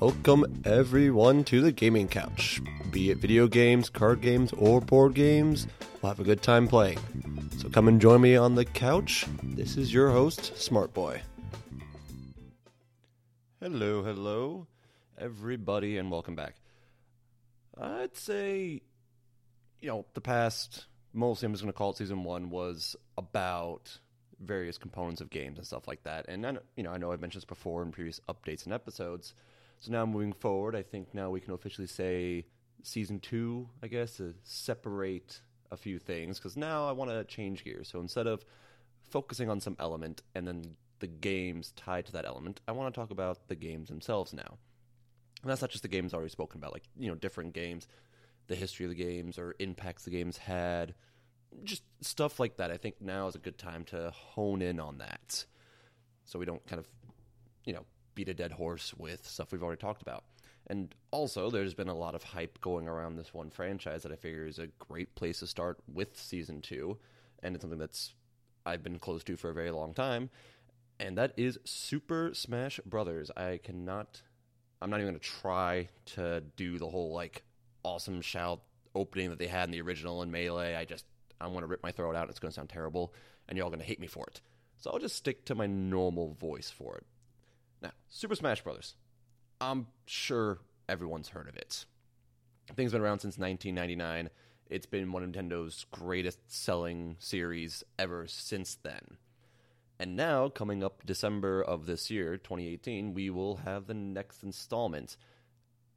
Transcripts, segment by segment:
Welcome everyone to the gaming couch. Be it video games, card games, or board games, we'll have a good time playing. So come and join me on the couch. This is your host, Smart Boy. Hello, hello, everybody, and welcome back. I'd say, you know, the past, mostly I'm just going to call it season one, was about various components of games and stuff like that. And I know, you know, I know I've mentioned this before in previous updates and episodes. So now moving forward, I think now we can officially say season two, I guess, to separate a few things because now I want to change gears. So instead of focusing on some element and then the games tied to that element, I want to talk about the games themselves now. And that's not just the games already spoken about, like, you know, different games, the history of the games or impacts the games had, just stuff like that. I think now is a good time to hone in on that. So we don't kind of, you know, beat a dead horse with stuff we've already talked about. And also, there's been a lot of hype going around this one franchise that I figure is a great place to start with season two. And it's something that's I've been close to for a very long time and that is Super Smash Brothers. I cannot. I'm not even going to try to do the whole like awesome shout opening that they had in the original in Melee. I just I want to rip my throat out. It's going to sound terrible, and you're all going to hate me for it. So I'll just stick to my normal voice for it. Now, Super Smash Brothers. I'm sure everyone's heard of it. Thing's been around since 1999. It's been one of Nintendo's greatest selling series ever since then. And now, coming up December of this year, 2018, we will have the next installment.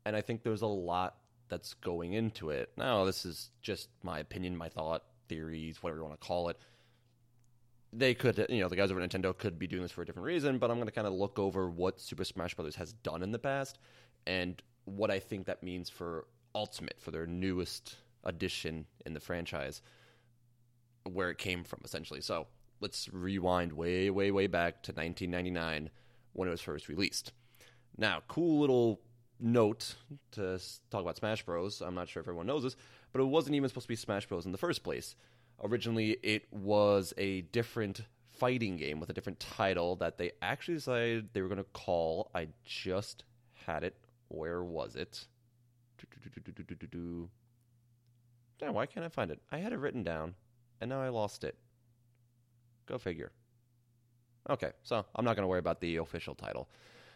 And I think there's a lot that's going into it. Now, this is just my opinion, my thought, theories, whatever you want to call it. They could, you know, the guys over Nintendo could be doing this for a different reason, but I'm going to kind of look over what Super Smash Bros. has done in the past and what I think that means for Ultimate, for their newest addition in the franchise, where it came from, essentially. So, let's rewind way, way, way back to 1999 when it was first released. Now, cool little note to talk about Smash Bros. I'm not sure if everyone knows this, but it wasn't even supposed to be Smash Bros. in the first place. Originally, it was a different fighting game with a different title that they actually decided they were going to call. I just had it. Where was it? Damn, why can't I find it? I had it written down, and now I lost it. Go figure. Okay, so I'm not going to worry about the official title.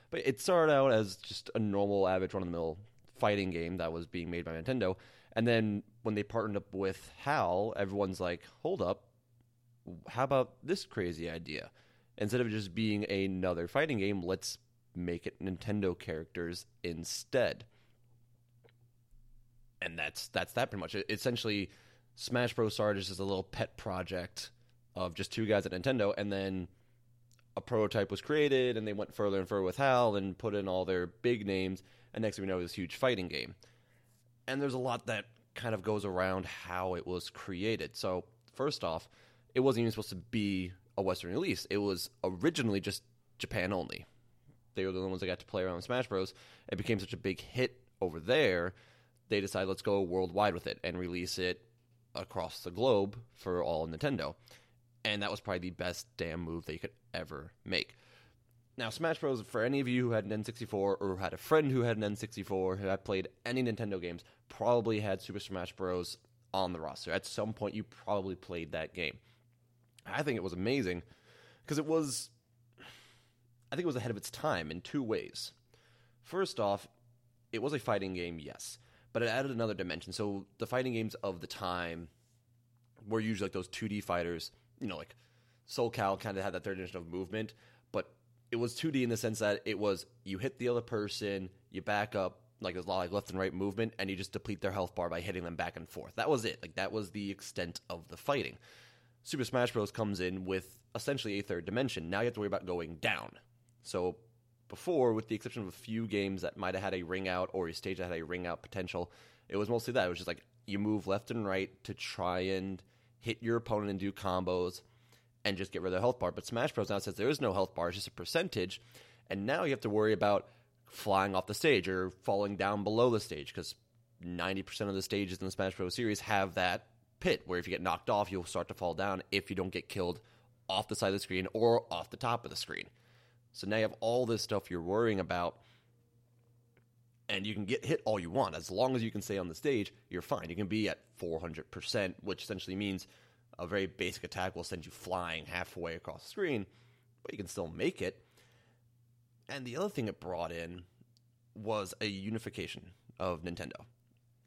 But it started out as just a normal, average, run of the mill fighting game that was being made by Nintendo. And then when they partnered up with HAL, everyone's like, hold up, how about this crazy idea? Instead of just being another fighting game, let's make it Nintendo characters instead. And that's that's that pretty much. essentially, Smash Bros. started just as a little pet project of just two guys at Nintendo, and then a prototype was created, and they went further and further with HAL and put in all their big names, and next thing we know, this huge fighting game. And there's a lot that kind of goes around how it was created. So first off, it wasn't even supposed to be a Western release. It was originally just Japan only. They were the only ones that got to play around with Smash Bros. It became such a big hit over there. They decided let's go worldwide with it and release it across the globe for all Nintendo and that was probably the best damn move they could ever make. Now, Smash Bros. for any of you who had an N64 or had a friend who had an N64 who had played any Nintendo games, probably had Super Smash Bros. on the roster. At some point, you probably played that game. I think it was amazing because it was, I think it was ahead of its time in two ways. First off, it was a fighting game, yes, but it added another dimension. So the fighting games of the time were usually like those 2D fighters you know, like Soul Cal kind of had that third dimension of movement, it was 2D in the sense that it was you hit the other person, you back up, like there's a lot of like left and right movement, and you just deplete their health bar by hitting them back and forth. That was it. Like that was the extent of the fighting. Super Smash Bros. comes in with essentially a third dimension. Now you have to worry about going down. So before, with the exception of a few games that might have had a ring out or a stage that had a ring out potential, it was mostly that. It was just like you move left and right to try and hit your opponent and do combos and just get rid of the health bar. But Smash Bros. now says there is no health bar, it's just a percentage. And now you have to worry about flying off the stage or falling down below the stage because 90% of the stages in the Smash Bros. series have that pit where if you get knocked off, you'll start to fall down if you don't get killed off the side of the screen or off the top of the screen. So now you have all this stuff you're worrying about. and you can get hit all you want. As long as you can stay on the stage, you're fine. You can be at 400%, which essentially means a very basic attack will send you flying halfway across the screen, but you can still make it. And the other thing it brought in was a unification of Nintendo.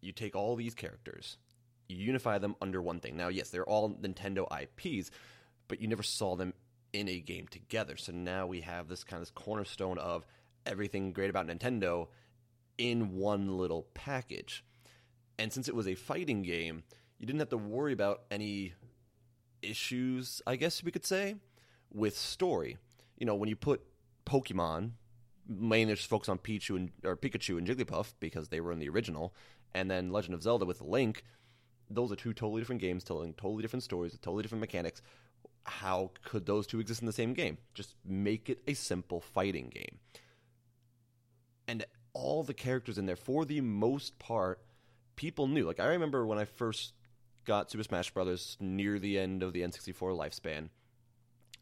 You take all these characters, you unify them under one thing. Now, yes, they're all Nintendo IPs, but you never saw them in a game together. So now we have this kind of cornerstone of everything great about Nintendo in one little package. And since it was a fighting game, you didn't have to worry about any issues, I guess we could say, with story. You know, when you put Pokemon, mainly just focus on Pichu and or Pikachu and Jigglypuff because they were in the original, and then Legend of Zelda with Link, those are two totally different games telling totally different stories, with totally different mechanics. How could those two exist in the same game? Just make it a simple fighting game. And all the characters in there, for the most part, people knew. Like I remember when I first got Super Smash Brothers near the end of the N64 lifespan.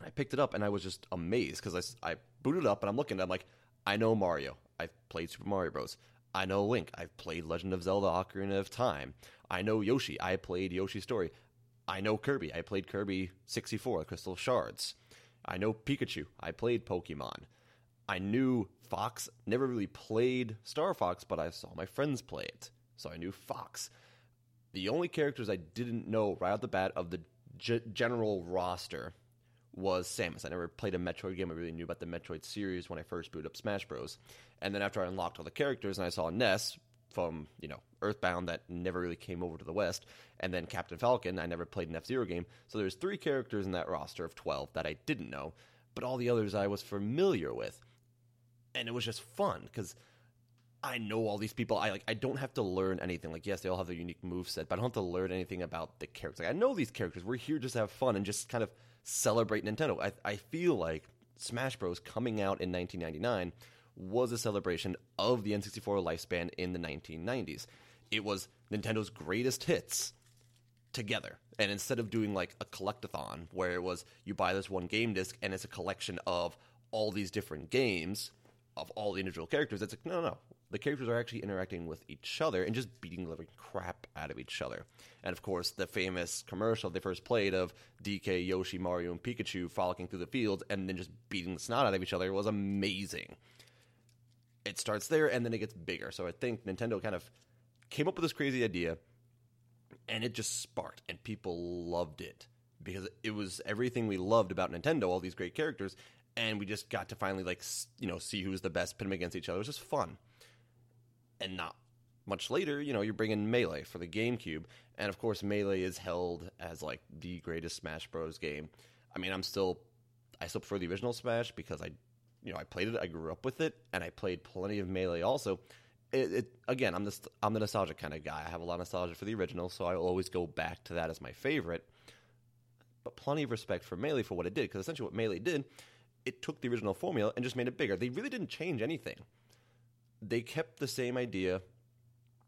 I picked it up and I was just amazed because I, I booted up and I'm looking. I'm like, I know Mario. I've played Super Mario Bros. I know Link. I've played Legend of Zelda: Ocarina of Time. I know Yoshi. I played Yoshi's Story. I know Kirby. I played Kirby 64, Crystal Shards. I know Pikachu. I played Pokemon. I knew Fox. Never really played Star Fox, but I saw my friends play it, so I knew Fox. The only characters I didn't know right off the bat of the g- general roster was Samus. I never played a Metroid game. I really knew about the Metroid series when I first booted up Smash Bros. And then after I unlocked all the characters and I saw Ness from, you know, Earthbound that never really came over to the West, and then Captain Falcon, I never played an F-Zero game. So there's three characters in that roster of 12 that I didn't know, but all the others I was familiar with. And it was just fun because I know all these people. I like I don't have to learn anything. Like yes, they all have their unique move set, but I don't have to learn anything about the characters. Like I know these characters. We're here just to have fun and just kind of celebrate Nintendo. I I feel like Smash Bros coming out in 1999 was a celebration of the N64 lifespan in the 1990s. It was Nintendo's greatest hits together. And instead of doing like a collectathon where it was you buy this one game disc and it's a collection of all these different games of all the individual characters, it's like no, no, no the characters are actually interacting with each other and just beating the living crap out of each other. And of course, the famous commercial they first played of DK, Yoshi, Mario, and Pikachu frolicking through the fields and then just beating the snot out of each other was amazing. It starts there and then it gets bigger. So I think Nintendo kind of came up with this crazy idea and it just sparked and people loved it because it was everything we loved about Nintendo, all these great characters, and we just got to finally like you know see who's the best, pit them against each other. It was just fun and not much later, you know, you're bringing Melee for the GameCube, and of course, Melee is held as like the greatest Smash Bros. game. I mean, I'm still, I still prefer the original Smash because I, you know, I played it, I grew up with it, and I played plenty of Melee also. It, it again, I'm the I'm the nostalgic kind of guy. I have a lot of nostalgia for the original, so I always go back to that as my favorite. But plenty of respect for Melee for what it did, because essentially what Melee did, it took the original formula and just made it bigger. They really didn't change anything they kept the same idea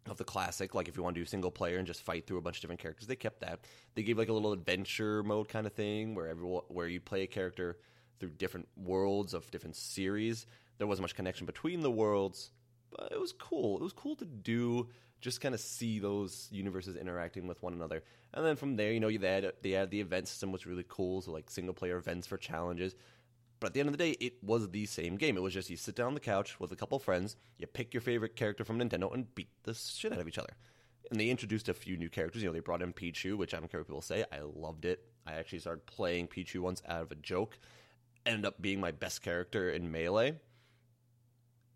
of the classic, like if you want to do single player and just fight through a bunch of different characters, they kept that. They gave like a little adventure mode kind of thing where everyone where you play a character through different worlds of different series. There wasn't much connection between the worlds, but it was cool. It was cool to do just kind of see those universes interacting with one another. And then from there, you know, they had they had the event system was really cool, so like single player events for challenges. But at the end of the day, it was the same game. It was just you sit down on the couch with a couple friends, you pick your favorite character from Nintendo, and beat the shit out of each other. And they introduced a few new characters. You know, they brought in Pichu, which I don't care what people say. I loved it. I actually started playing Pichu once out of a joke. Ended up being my best character in Melee.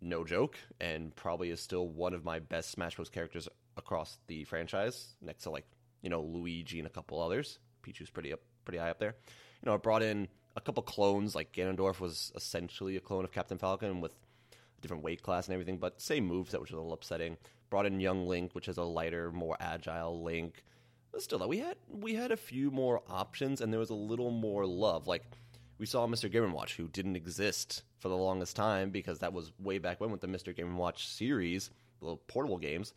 No joke. And probably is still one of my best Smash Bros. characters across the franchise, next to, like, you know, Luigi and a couple others. Pichu's pretty up, pretty high up there. You know, I brought in a couple clones. Like Ganondorf was essentially a clone of Captain Falcon with a different weight class and everything, but same moves, which was a little upsetting. Brought in Young Link, which is a lighter, more agile Link. But still, though, we had we had a few more options, and there was a little more love. Like we saw Mr. Game and Watch, who didn't exist for the longest time because that was way back when with the Mr. Game and Watch series, the portable games.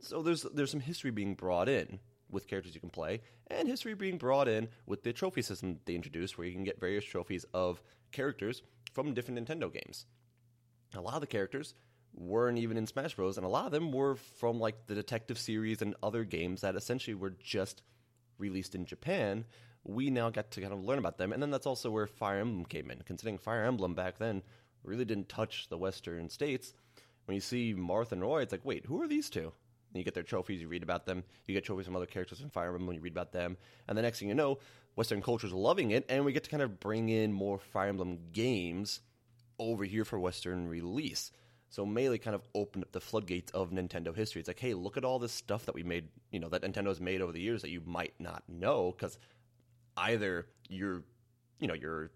So there's there's some history being brought in with characters you can play, and history being brought in with the trophy system they introduced, where you can get various trophies of characters from different Nintendo games. A lot of the characters weren't even in Smash Bros. And a lot of them were from like the Detective series and other games that essentially were just released in Japan. We now got to kind of learn about them. And then that's also where Fire Emblem came in, considering Fire Emblem back then really didn't touch the Western states. When you see Marth and Roy, it's like, wait, who are these two? And you get their trophies, you read about them. You get trophies from other characters in Fire Emblem, when you read about them. And the next thing you know, Western culture's loving it, and we get to kind of bring in more Fire Emblem games over here for Western release. So Melee kind of opened up the floodgates of Nintendo history. It's like, hey, look at all this stuff that we made, you know, that Nintendo's made over the years that you might not know because either you're, you know, you're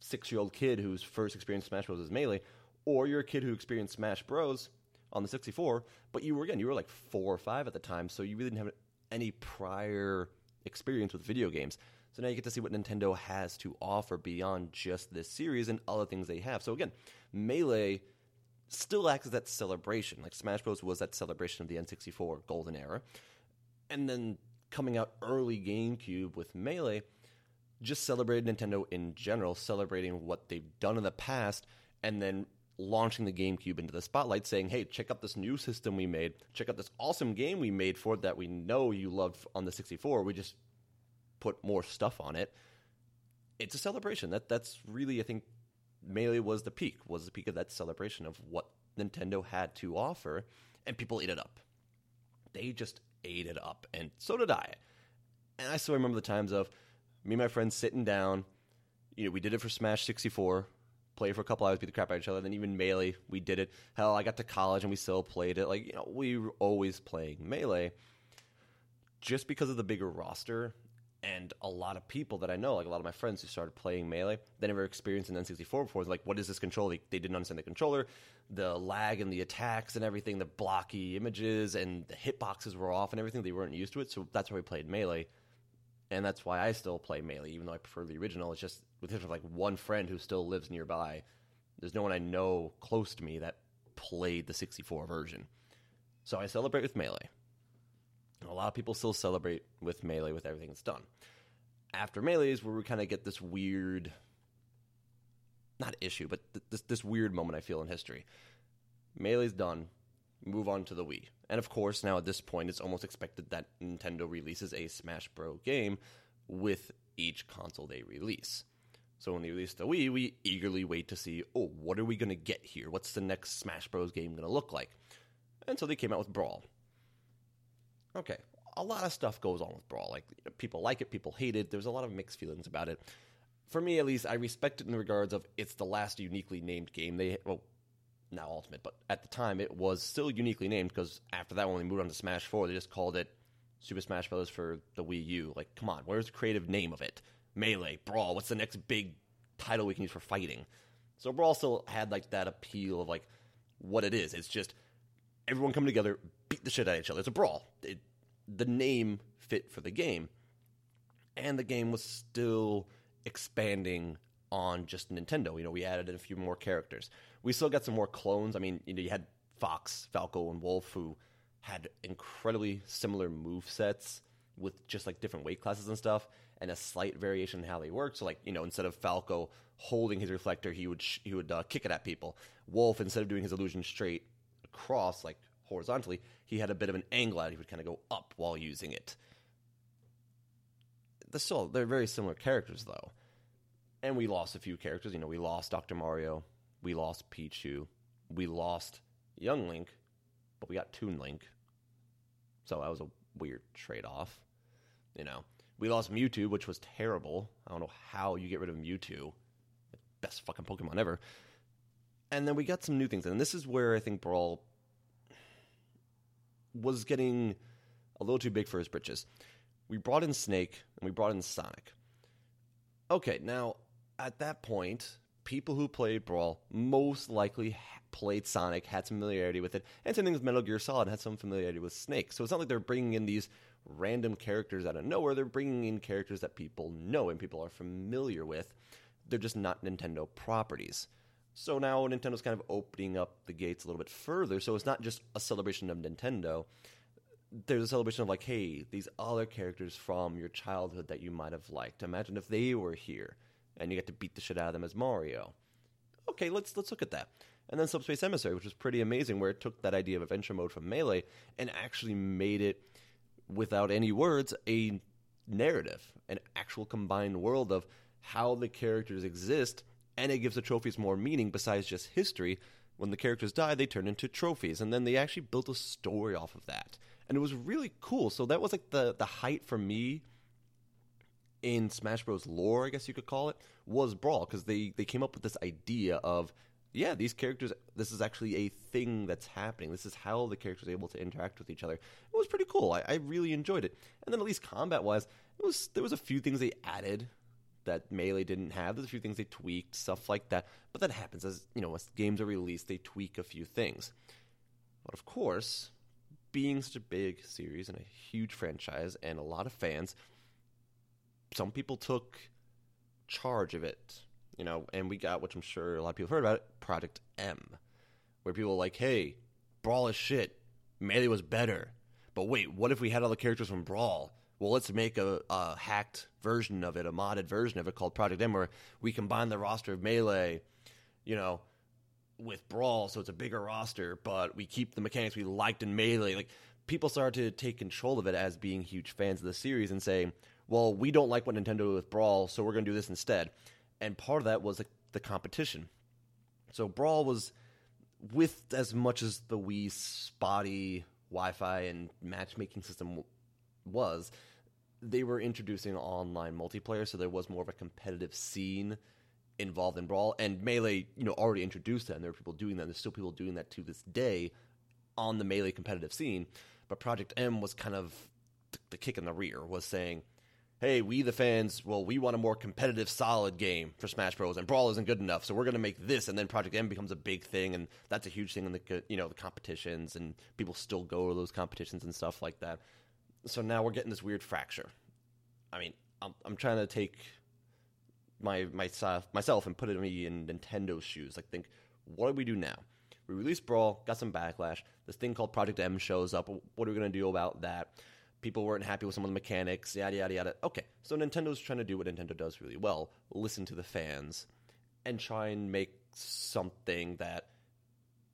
six year old kid whose first experience Smash Bros is Melee, or you're a kid who experienced Smash Bros on the 64, but you were again you were like four or five at the time, so you really didn't have any prior experience with video games. So now you get to see what Nintendo has to offer beyond just this series and other things they have. So again, Melee still acts as that celebration. Like Smash Bros was that celebration of the N64 golden era. And then coming out early GameCube with Melee just celebrated Nintendo in general, celebrating what they've done in the past, and then launching the GameCube into the spotlight, saying, "Hey, check out this new system we made. Check out this awesome game we made for it that we know you loved on the 64. We just put more stuff on it." It's a celebration. That that's really, I think, Melee was the peak. Was the peak of that celebration of what Nintendo had to offer, and people ate it up. They just ate it up, and so did I. And I still remember the times of me and my friends sitting down. You know, we did it for Smash 64, play for a couple hours, beat the crap out of each other. Then even Melee, we did it. Hell, I got to college and we still played it. Like, you know, we were always playing Melee just because of the bigger roster and a lot of people that I know, like a lot of my friends who started playing Melee, they never experienced an N64 before. It's like, what is this control? They, they, didn't understand the controller, the lag and the attacks and everything, the blocky images and the hitboxes were off and everything. They weren't used to it, so that's why we played Melee and that's why I still play Melee, even though I prefer the original. It's just with of like one friend who still lives nearby. There's no one I know close to me that played the 64 version. So I celebrate with Melee. a lot of people still celebrate with Melee with everything that's done. After Melee is where we kind of get this weird, not issue, but th- this this weird moment I feel in history. Melee's done. Move on to the Wii. And of course, now at this point, it's almost expected that Nintendo releases a Smash Bros. game with each console they release. So when they released the Wii, we eagerly wait to see, oh, what are we going to get here? What's the next Smash Bros. game going to look like? And so they came out with Brawl. Okay, a lot of stuff goes on with Brawl. Like people like it, people hate it. There's a lot of mixed feelings about it. For me, at least, I respect it in the regards of it's the last uniquely named game they well now Ultimate, but at the time it was still uniquely named because after that, when they moved on to Smash 4, they just called it Super Smash Bros. for the Wii U. Like, come on, where's the creative name of it? Melee, Brawl, what's the next big title we can use for fighting? So Brawl still had like that appeal of like what it is. It's just everyone coming together, beat the shit out of each other. It's a brawl. It, the name fit for the game, and the game was still expanding on just Nintendo. You know, we added a few more characters. We still got some more clones. I mean, you know, you had Fox, Falco, and Wolf who had incredibly similar move sets with just like different weight classes and stuff, and a slight variation in how they work. So, like you know, instead of Falco holding his reflector, he would sh- he would uh, kick it at people. Wolf, instead of doing his illusion straight across, like horizontally, he had a bit of an angle at. He would kind of go up while using it. They're still they're very similar characters though and we lost a few characters. You know, we lost Dr. Mario, we lost Pichu, we lost Young Link, but we got Toon Link. So that was a weird trade off. You know, we lost Mewtwo, which was terrible. I don't know how you get rid of Mewtwo. Best fucking Pokemon ever. And then we got some new things. And this is where I think Brawl was getting a little too big for his britches. We brought in Snake and we brought in Sonic. Okay, now at that point, people who played Brawl most likely played Sonic, had familiarity with it, and same thing with Metal Gear Solid had some familiarity with Snake. So it's not like they're bringing in these random characters out of nowhere. They're bringing in characters that people know and people are familiar with. They're just not Nintendo properties. So now Nintendo's kind of opening up the gates a little bit further. So it's not just a celebration of Nintendo. There's a celebration of like, hey, these other characters from your childhood that you might have liked. Imagine if they were here and you get to beat the shit out of them as Mario. okay, let's let's look at that. And then Subspace Emissary, which was pretty amazing, where it took that idea of adventure mode from Melee and actually made it, without any words, a narrative, an actual combined world of how the characters exist, and it gives the trophies more meaning besides just history. When the characters die, they turn into trophies, and then they actually built a story off of that, and it was really cool. So that was like the the height for me in Smash Bros. lore, I guess you could call it, was Brawl because they they came up with this idea of yeah, these characters, this is actually a thing that's happening. This is how the characters are able to interact with each other. It was pretty cool. I, I really enjoyed it. And then at least combat wise, it was there was a few things they added that Melee didn't have. There's a few things they tweaked, stuff like that. But that happens as you know, as games are released, they tweak a few things. But of course, being such a big series and a huge franchise and a lot of fans, some people took charge of it you know, and we got, which I'm sure a lot of people heard about it, Project M, where people are like, hey, Brawl is shit. Melee was better. But wait, what if we had all the characters from Brawl? Well, let's make a, a hacked version of it, a modded version of it called Project M, where we combine the roster of Melee, you know, with Brawl, so it's a bigger roster, but we keep the mechanics we liked in Melee. Like, people started to take control of it as being huge fans of the series and saying, well, we don't like what Nintendo did with Brawl, so we're going to do this instead and part of that was the, the competition. So Brawl was with as much as the Wii spotty Wi-Fi and matchmaking system was, they were introducing online multiplayer, so there was more of a competitive scene involved in Brawl. And Melee, you know, already introduced that, and there were people doing that. And there's still people doing that to this day on the Melee competitive scene. But Project M was kind of the kick in the rear, was saying, hey, we the fans, well, we want a more competitive, solid game for Smash Bros. And Brawl isn't good enough, so we're going to make this. And then Project M becomes a big thing, and that's a huge thing in the you know the competitions, and people still go to those competitions and stuff like that. So now we're getting this weird fracture. I mean, I'm, I'm trying to take my myself myself and put it me in Nintendo's shoes. Like, think, what do we do now? We release Brawl, got some backlash. This thing called Project M shows up. What are we going to do about that? People weren't happy with some of the mechanics, yada yada yada. Okay, so Nintendo's trying to do what Nintendo does really well: listen to the fans and try and make something that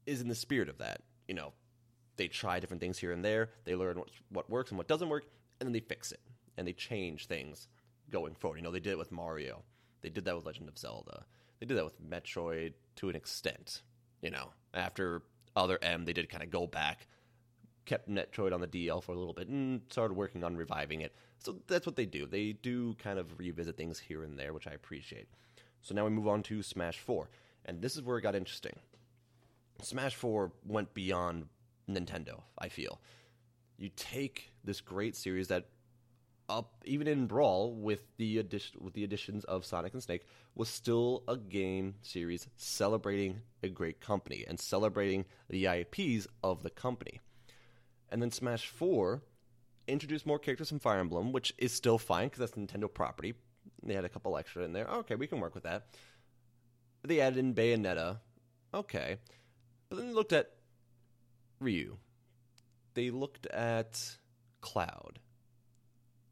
is in the spirit of that. You know, they try different things here and there. They learn what, what works and what doesn't work, and then they fix it and they change things going forward. You know, they did it with Mario. They did that with Legend of Zelda. They did that with Metroid to an extent. You know, after other M, they did kind of go back kept Metroid on the DL for a little bit and started working on reviving it. So that's what they do. They do kind of revisit things here and there, which I appreciate. So now we move on to Smash 4. And this is where it got interesting. Smash 4 went beyond Nintendo, I feel. You take this great series that up even in Brawl with the addition with the additions of Sonic and Snake was still a game series celebrating a great company and celebrating the IPs of the company. And then Smash 4 introduced more characters from Fire Emblem, which is still fine because that's Nintendo property. They had a couple extra in there. okay, we can work with that. They added in Bayonetta. Okay. But then they looked at Ryu. They looked at Cloud.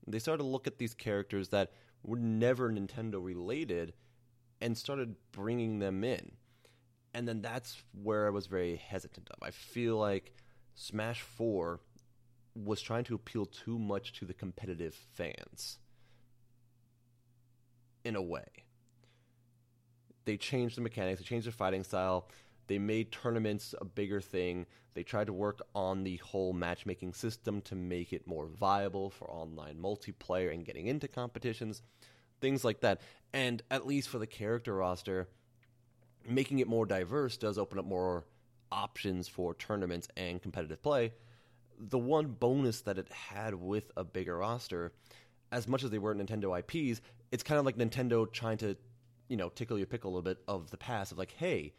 They started to look at these characters that were never Nintendo related and started bringing them in. And then that's where I was very hesitant of. I feel like Smash 4 was trying to appeal too much to the competitive fans. In a way. They changed the mechanics, they changed their fighting style, they made tournaments a bigger thing. They tried to work on the whole matchmaking system to make it more viable for online multiplayer and getting into competitions, things like that. And at least for the character roster, making it more diverse does open up more options for tournaments and competitive play. The one bonus that it had with a bigger roster, as much as they weren't Nintendo IPs, it's kind of like Nintendo trying to, you know, tickle your pickle a little bit of the past of like, hey,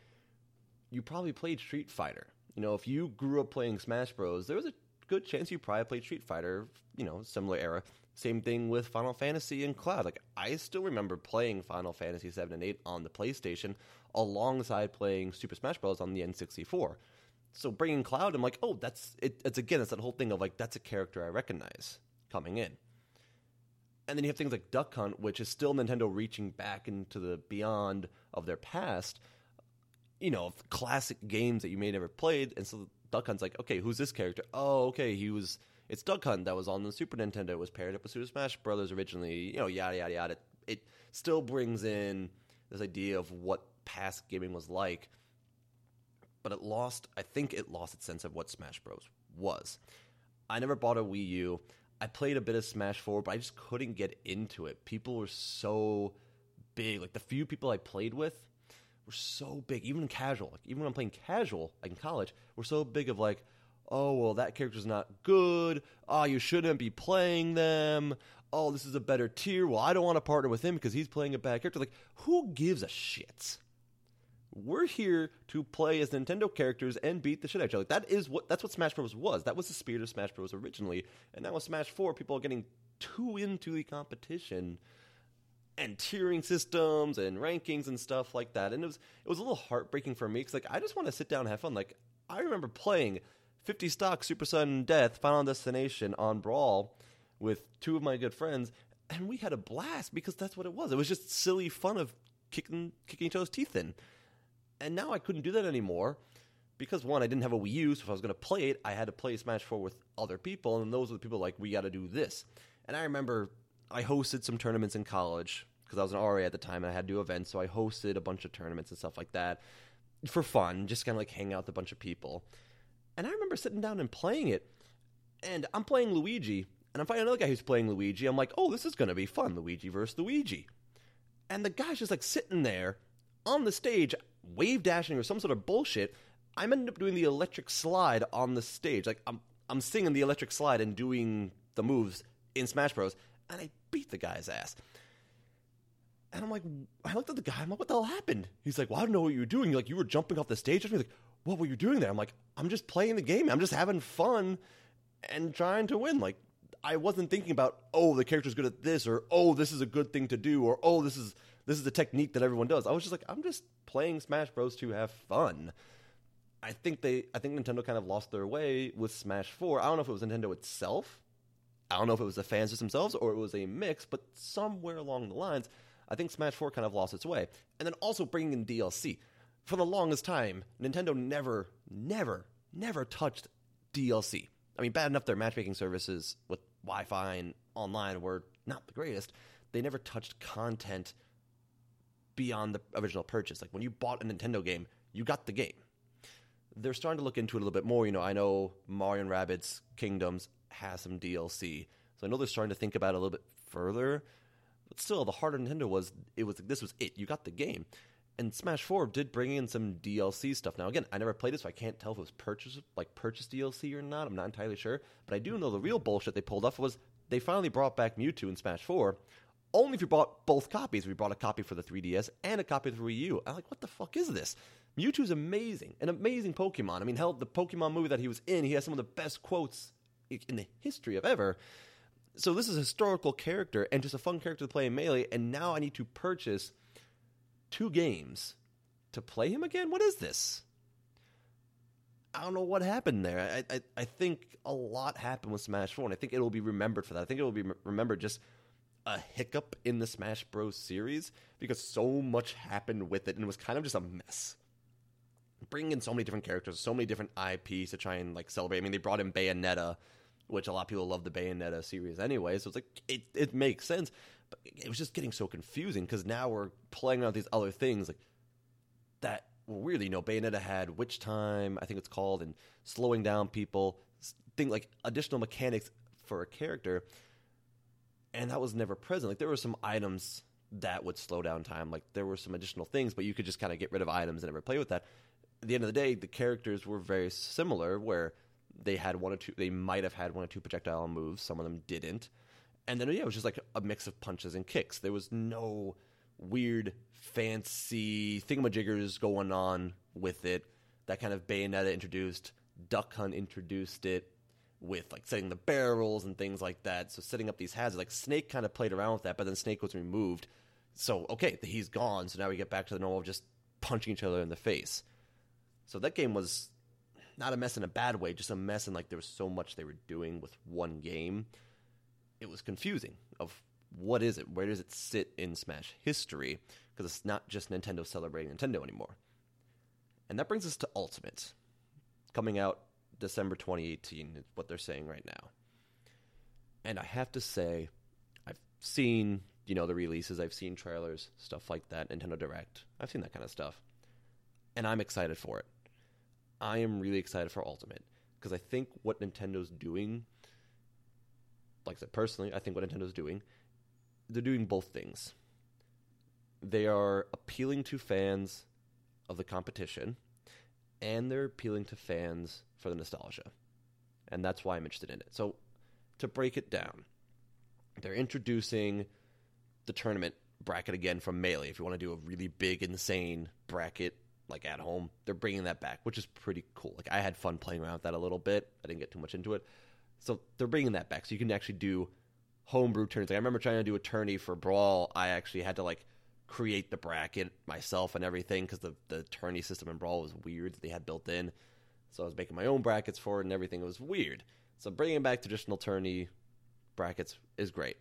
you probably played Street Fighter. You know, if you grew up playing Smash Bros, there was a good chance you probably played Street Fighter, you know, similar era. Same thing with Final Fantasy and Cloud. Like I still remember playing Final Fantasy 7 and 8 on the PlayStation alongside playing Super Smash Bros on the N64. So bringing Cloud, I'm like, oh, that's it, it's again, it's that whole thing of like that's a character I recognize coming in. And then you have things like Duck Hunt, which is still Nintendo reaching back into the beyond of their past you know, classic games that you may never played. And so Duck Hunt's like, okay, who's this character? Oh, okay, he was. It's Duck Hunt that was on the Super Nintendo. It was paired up with Super Smash Brothers originally. You know, yada yada yada. It still brings in this idea of what past gaming was like, but it lost. I think it lost its sense of what Smash Bros. was. I never bought a Wii U. I played a bit of Smash 4, but I just couldn't get into it. People were so big. Like the few people I played with were so big, even casual. Like even when I'm playing casual, like in college, we're so big of like, oh well, that character's not good. Oh, you shouldn't be playing them. Oh, this is a better tier. Well, I don't want to partner with him because he's playing a bad character. Like, who gives a shit? We're here to play as Nintendo characters and beat the shit out of each other. That is what that's what Smash Bros. was. That was the spirit of Smash Bros. originally. And now with Smash Four, people are getting too into the competition and tiering systems and rankings and stuff like that. And it was it was a little heartbreaking for me because like I just want to sit down and have fun. Like I remember playing 50 stock Super Sudden Death Final Destination on Brawl with two of my good friends, and we had a blast because that's what it was. It was just silly fun of kicking kicking each other's teeth in. And now I couldn't do that anymore because one, I didn't have a Wii U, so if I was going to play it, I had to play Smash 4 with other people, and those were the people like, we got to do this. And I remember I hosted some tournaments in college because I was an RA at the time and I had to do events, so I hosted a bunch of tournaments and stuff like that for fun, just kind of like hang out with a bunch of people. And I remember sitting down and playing it, and I'm playing Luigi, and I'm finding another guy who's playing Luigi. I'm like, oh, this is going to be fun, Luigi versus Luigi. And the guy's just like sitting there on the stage, wave dashing or some sort of bullshit. I'm ended up doing the electric slide on the stage. Like I'm I'm singing the electric slide and doing the moves in Smash Bros. And I beat the guy's ass. And I'm like, I looked at the guy. I'm like, what the hell happened? He's like, well, I don't know what you were doing. Like, you were jumping off the stage. He's like, what were you doing there? I'm like, I'm just playing the game. I'm just having fun and trying to win. Like, I wasn't thinking about, oh, the character's good at this, or oh, this is a good thing to do, or oh, this is this is the technique that everyone does. I was just like, I'm just playing Smash Bros. to have fun. I think they, I think Nintendo kind of lost their way with Smash Four. I don't know if it was Nintendo itself. I don't know if it was the fans themselves or it was a mix, but somewhere along the lines, I think Smash 4 kind of lost its way. And then also bringing in DLC. For the longest time, Nintendo never, never, never touched DLC. I mean, bad enough their matchmaking services with Wi Fi and online were not the greatest. They never touched content beyond the original purchase. Like when you bought a Nintendo game, you got the game. They're starting to look into it a little bit more. You know, I know Mario and Rabbids Kingdoms has some DLC, so I know they're starting to think about it a little bit further. But still, the heart of Nintendo was it was this was it. You got the game, and Smash Four did bring in some DLC stuff. Now, again, I never played it, so I can't tell if it was purchase like purchase DLC or not. I'm not entirely sure, but I do know the real bullshit they pulled off was they finally brought back Mewtwo in Smash Four, only if you bought both copies. We bought a copy for the 3DS and a copy for Wii U. I'm like, what the fuck is this? Mewtwo's amazing, an amazing Pokemon. I mean, hell, the Pokemon movie that he was in, he has some of the best quotes in the history of ever. So this is a historical character and just a fun character to play in Melee, and now I need to purchase two games to play him again? What is this? I don't know what happened there. I, I, I think a lot happened with Smash 4, and I think it will be remembered for that. I think it will be remembered just – a hiccup in the Smash Bros. series because so much happened with it and it was kind of just a mess. Bringing in so many different characters, so many different IPs to try and like celebrate. I mean, they brought in Bayonetta, which a lot of people love the Bayonetta series anyway, so it's like it, it makes sense. It was just getting so confusing because now we're playing around these other things like that. Well, really, you know, Bayonetta had Witch Time, I think it's called, and slowing down people, thing like additional mechanics for a character and that was never present. Like there were some items that would slow down time. Like there were some additional things, but you could just kind of get rid of items and never play with that. At the end of the day, the characters were very similar, where they had one or two. They might have had one or two projectile moves. Some of them didn't. And then yeah, it was just like a mix of punches and kicks. There was no weird, fancy thingamajiggers going on with it. That kind of Bayonetta introduced. Duck Hunt introduced it with like setting the barrels and things like that. So setting up these hazards, like Snake kind of played around with that, but then Snake was removed. So okay, he's gone. So now we get back to the normal of just punching each other in the face. So that game was not a mess in a bad way, just a mess in like there was so much they were doing with one game. It was confusing of what is it? Where does it sit in Smash history? Because it's not just Nintendo celebrating Nintendo anymore. And that brings us to Ultimate, coming out December 2018, is what they're saying right now. And I have to say, I've seen, you know, the releases, I've seen trailers, stuff like that, Nintendo Direct. I've seen that kind of stuff. And I'm excited for it. I am really excited for Ultimate because I think what Nintendo's doing, like I said personally, I think what Nintendo's doing, they're doing both things. They are appealing to fans of the competition, and they're appealing to fans for the nostalgia. And that's why I'm interested in it. So, to break it down, they're introducing the tournament bracket again from Melee. If you want to do a really big, insane bracket like at home, they're bringing that back, which is pretty cool. Like I had fun playing around with that a little bit. I didn't get too much into it, so they're bringing that back, so you can actually do homebrew tourneys. Like I remember trying to do a tourney for Brawl. I actually had to like create the bracket myself and everything because the the tourney system in Brawl was weird that they had built in. So I was making my own brackets for it and everything. It was weird. So bringing back traditional tourney brackets is great.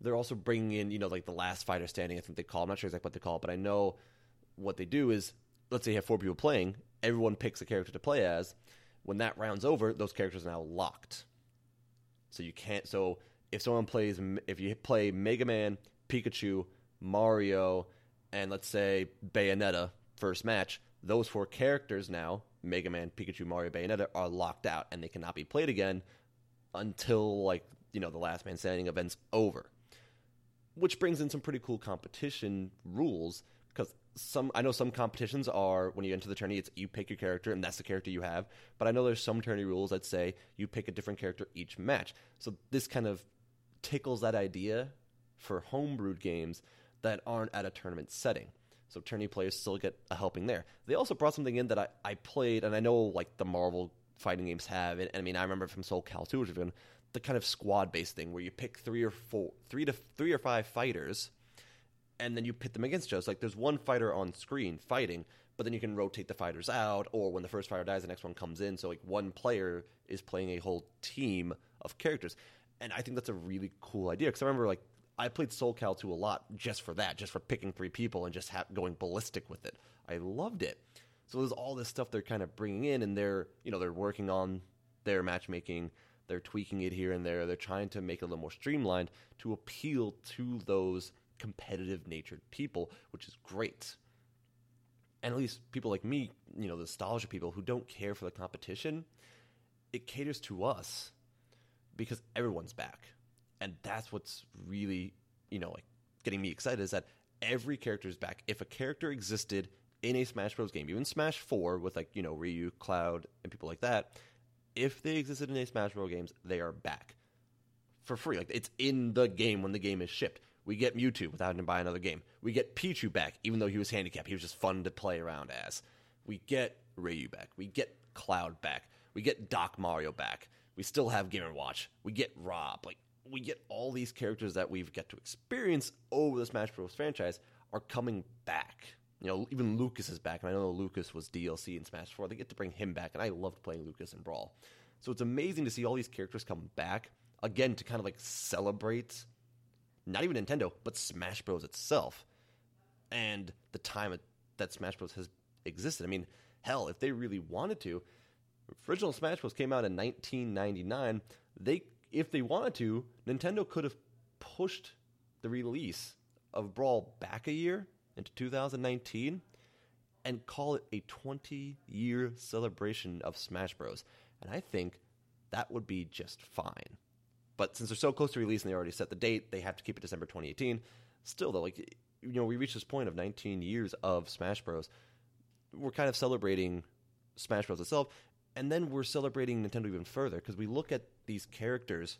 They're also bringing in, you know, like the last fighter standing. I think they call. I'm not sure exactly what they call it, but I know what they do is, let's say you have four people playing. Everyone picks a character to play as. When that round's over, those characters are now locked. So you can't. So if someone plays, if you play Mega Man, Pikachu, Mario, and let's say Bayonetta first match, those four characters now, Mega Man, Pikachu, Mario, Bayonetta, are locked out and they cannot be played again until like you know the last man standing event's over. Which brings in some pretty cool competition rules some I know some competitions are when you enter the tourney, it's you pick your character and that's the character you have. But I know there's some tourney rules that say you pick a different character each match. So this kind of tickles that idea for homebrewed games that aren't at a tournament setting. So tourney players still get a helping there. They also brought something in that I, I played, and I know like the Marvel fighting games have it. And I mean, I remember from Soul Cal 2, which been the kind of squad based thing where you pick three or four, three to three or five fighters, and then you pit them against each other. like there's one fighter on screen fighting, but then you can rotate the fighters out, or when the first fighter dies, the next one comes in. So like one player is playing a whole team of characters, and I think that's a really cool idea because I remember like I played Soul Cal 2 a lot just for that, just for picking three people and just ha- going ballistic with it. I loved it. So there's all this stuff they're kind of bringing in, and they're you know they're working on their matchmaking. They're tweaking it here and there. They're trying to make it a little more streamlined to appeal to those competitive natured people, which is great. And at least people like me, you know, the nostalgia people who don't care for the competition, it caters to us because everyone's back and that's what's really you know like getting me excited is that every character is back. If a character existed in a Smash Bros. game, even Smash Four with like you know Ryu, Cloud, and people like that, if they existed in a Smash Bros. games, they are back for free. Like it's in the game when the game is shipped. We get Mewtwo without having to buy another game. We get Pichu back, even though he was handicapped. He was just fun to play around as. We get Ryu back. We get Cloud back. We get Doc Mario back. We still have Game & Watch. We get Rob. Like we get all these characters that we've got to experience over the Smash Bros. franchise are coming back. You know, even Lucas is back, and I know Lucas was DLC in Smash 4. They get to bring him back, and I loved playing Lucas in Brawl. So it's amazing to see all these characters come back again to kind of like celebrate not even Nintendo, but Smash Bros. itself and the time that Smash Bros. has existed. I mean, hell, if they really wanted to, original Smash Bros. came out in 1999. They if they wanted to, Nintendo could have pushed the release of Brawl back a year into 2019 and call it a 20 year celebration of Smash Bros. And I think that would be just fine. But since they're so close to release and they already set the date, they have to keep it December 2018. Still, though, like you know, we reached this point of 19 years of Smash Bros. We're kind of celebrating Smash Bros. itself, and then we're celebrating Nintendo even further because we look at these characters,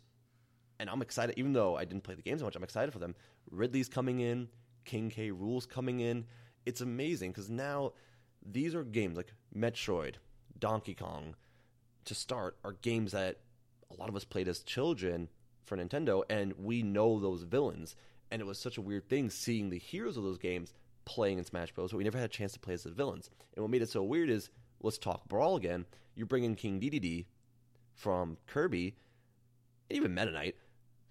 and I'm excited. Even though I didn't play the games so much, I'm excited for them. Ridley's coming in, King K. Rool's coming in. It's amazing because now these are games like Metroid, Donkey Kong, to start, are games that a lot of us played as children for Nintendo, and we know those villains. And it was such a weird thing seeing the heroes of those games playing in Smash Bros. But we never had a chance to play as the villains. And what made it so weird is let's talk Brawl again. You bring in King Dedede from Kirby, and even Meta Knight,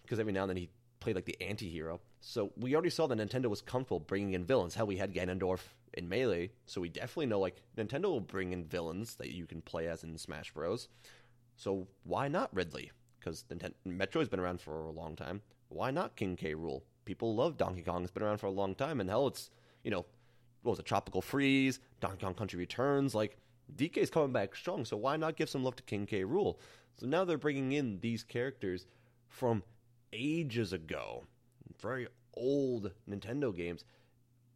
because every now and then he played like the anti-hero. So we already saw that Nintendo was comfortable bringing in villains. Hell, we had Ganondorf in Melee, so we definitely know like Nintendo will bring in villains that you can play as in Smash Bros. So why not Ridley? Because Nintendo Metroid's been around for a long time. Why not King K. Rool? People love Donkey Kong. It's been around for a long time, and hell, it's you know what was it, Tropical Freeze, Donkey Kong Country Returns. Like DK's coming back strong, so why not give some love to King K. Rool? So now they're bringing in these characters from ages ago, very old Nintendo games.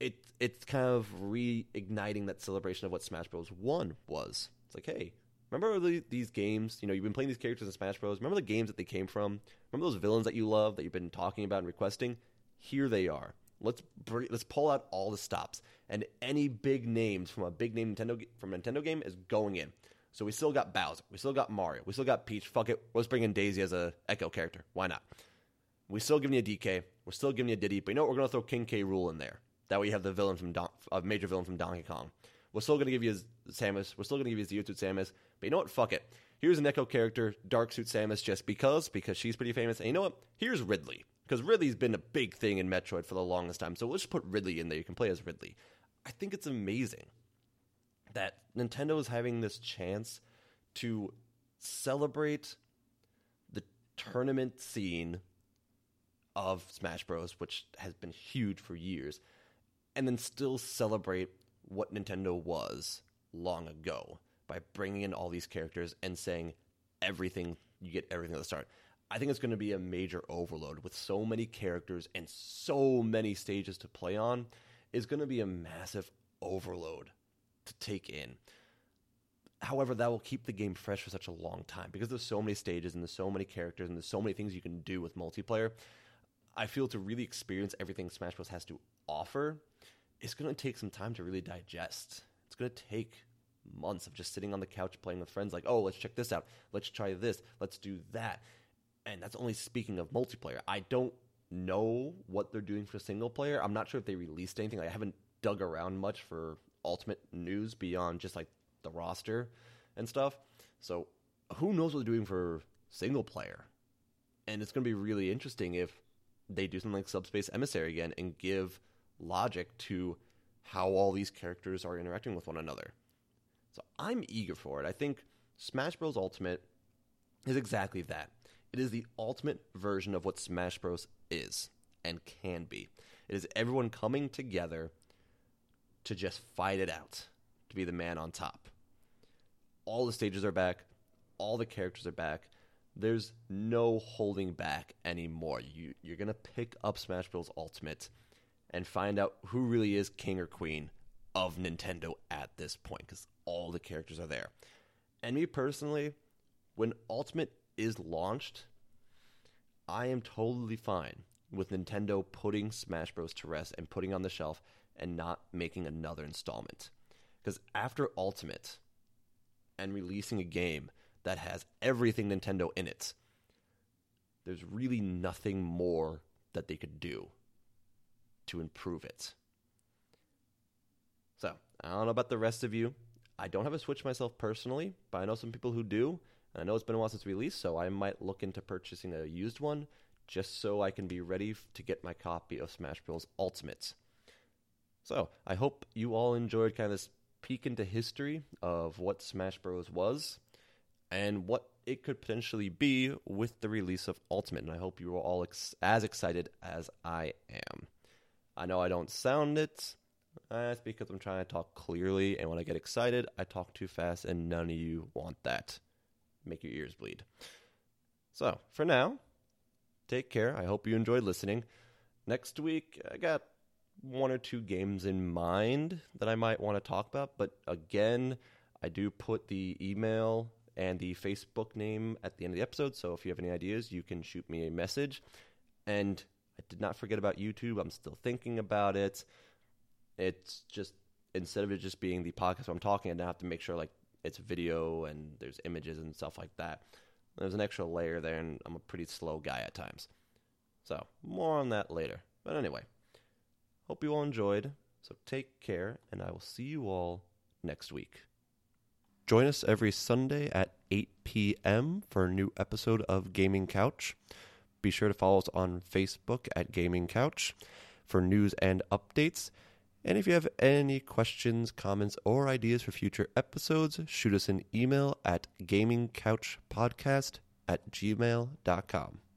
It it's kind of reigniting that celebration of what Smash Bros. One was. It's like, hey, remember the, these games? You know, you've been playing these characters in Smash Bros. Remember the games that they came from? Remember those villains that you love that you've been talking about and requesting? Here they are. Let's bring, let's pull out all the stops and any big names from a big name Nintendo from Nintendo game is going in. So we still got Bowser, we still got Mario, we still got Peach. Fuck it, let's bring in Daisy as a Echo character. Why not? We still giving you a DK, we're still giving you a Diddy, but you know what? We're gonna throw King K. Rool in there. That way you have the villain from Don- a major villain from Donkey Kong. We're still gonna give you Samus. We're still gonna give you Zero Suit Samus. But you know what? Fuck it. Here's an Echo character, Dark Suit Samus, just because because she's pretty famous. And you know what? Here's Ridley because Ridley's been a big thing in Metroid for the longest time. So let's just put Ridley in there. You can play as Ridley. I think it's amazing that Nintendo is having this chance to celebrate the tournament scene of Smash Bros, which has been huge for years, and then still celebrate what Nintendo was long ago by bringing in all these characters and saying everything you get everything at the start. I think it's going to be a major overload with so many characters and so many stages to play on. Is going to be a massive overload to take in. However, that will keep the game fresh for such a long time because there's so many stages and there's so many characters and there's so many things you can do with multiplayer. I feel to really experience everything Smash Bros. has to offer, it's going to take some time to really digest. It's going to take months of just sitting on the couch playing with friends, like, oh, let's check this out. Let's try this. Let's do that and that's only speaking of multiplayer. I don't know what they're doing for single player. I'm not sure if they released anything. I haven't dug around much for ultimate news beyond just like the roster and stuff. So who knows what they're doing for single player? And it's going to be really interesting if they do something like Subspace Emissary again and give logic to how all these characters are interacting with one another. So I'm eager for it. I think Smash Bros. Ultimate is exactly that. It is the ultimate version of what Smash Bros. is and can be. It is everyone coming together to just fight it out, to be the man on top. All the stages are back, all the characters are back. There's no holding back anymore. You, you're going to pick up Smash Bros. Ultimate and find out who really is king or queen of Nintendo at this point because all the characters are there. And me personally, when Ultimate is launched, I am totally fine with Nintendo putting Smash Bros. to rest and putting on the shelf and not making another installment. Because after Ultimate and releasing a game that has everything Nintendo in it, there's really nothing more that they could do to improve it. So, I don't know about the rest of you. I don't have a Switch myself personally, but I know some people who do. And I know it's been a while since release, so I might look into purchasing a used one just so I can be ready to get my copy of Smash Bros. Ultimate. So I hope you all enjoyed kind of this peek into history of what Smash Bros. was and what it could potentially be with the release of Ultimate. And I hope you are all ex- as excited as I am. I know I don't sound it. That's because I'm trying to talk clearly, and when I get excited, I talk too fast, and none of you want that make your ears bleed. So, for now, take care. I hope you enjoyed listening. Next week, I got one or two games in mind that I might want to talk about, but again, I do put the email and the Facebook name at the end of the episode, so if you have any ideas, you can shoot me a message. And I did not forget about YouTube. I'm still thinking about it. It's just instead of it just being the podcast I'm talking, I now have to make sure like it's video and there's images and stuff like that. There's an extra layer there, and I'm a pretty slow guy at times. So, more on that later. But anyway, hope you all enjoyed. So, take care, and I will see you all next week. Join us every Sunday at 8 p.m. for a new episode of Gaming Couch. Be sure to follow us on Facebook at Gaming Couch for news and updates. And if you have any questions, comments, or ideas for future episodes, shoot us an email at gamingcouchpodcast at gmail.com.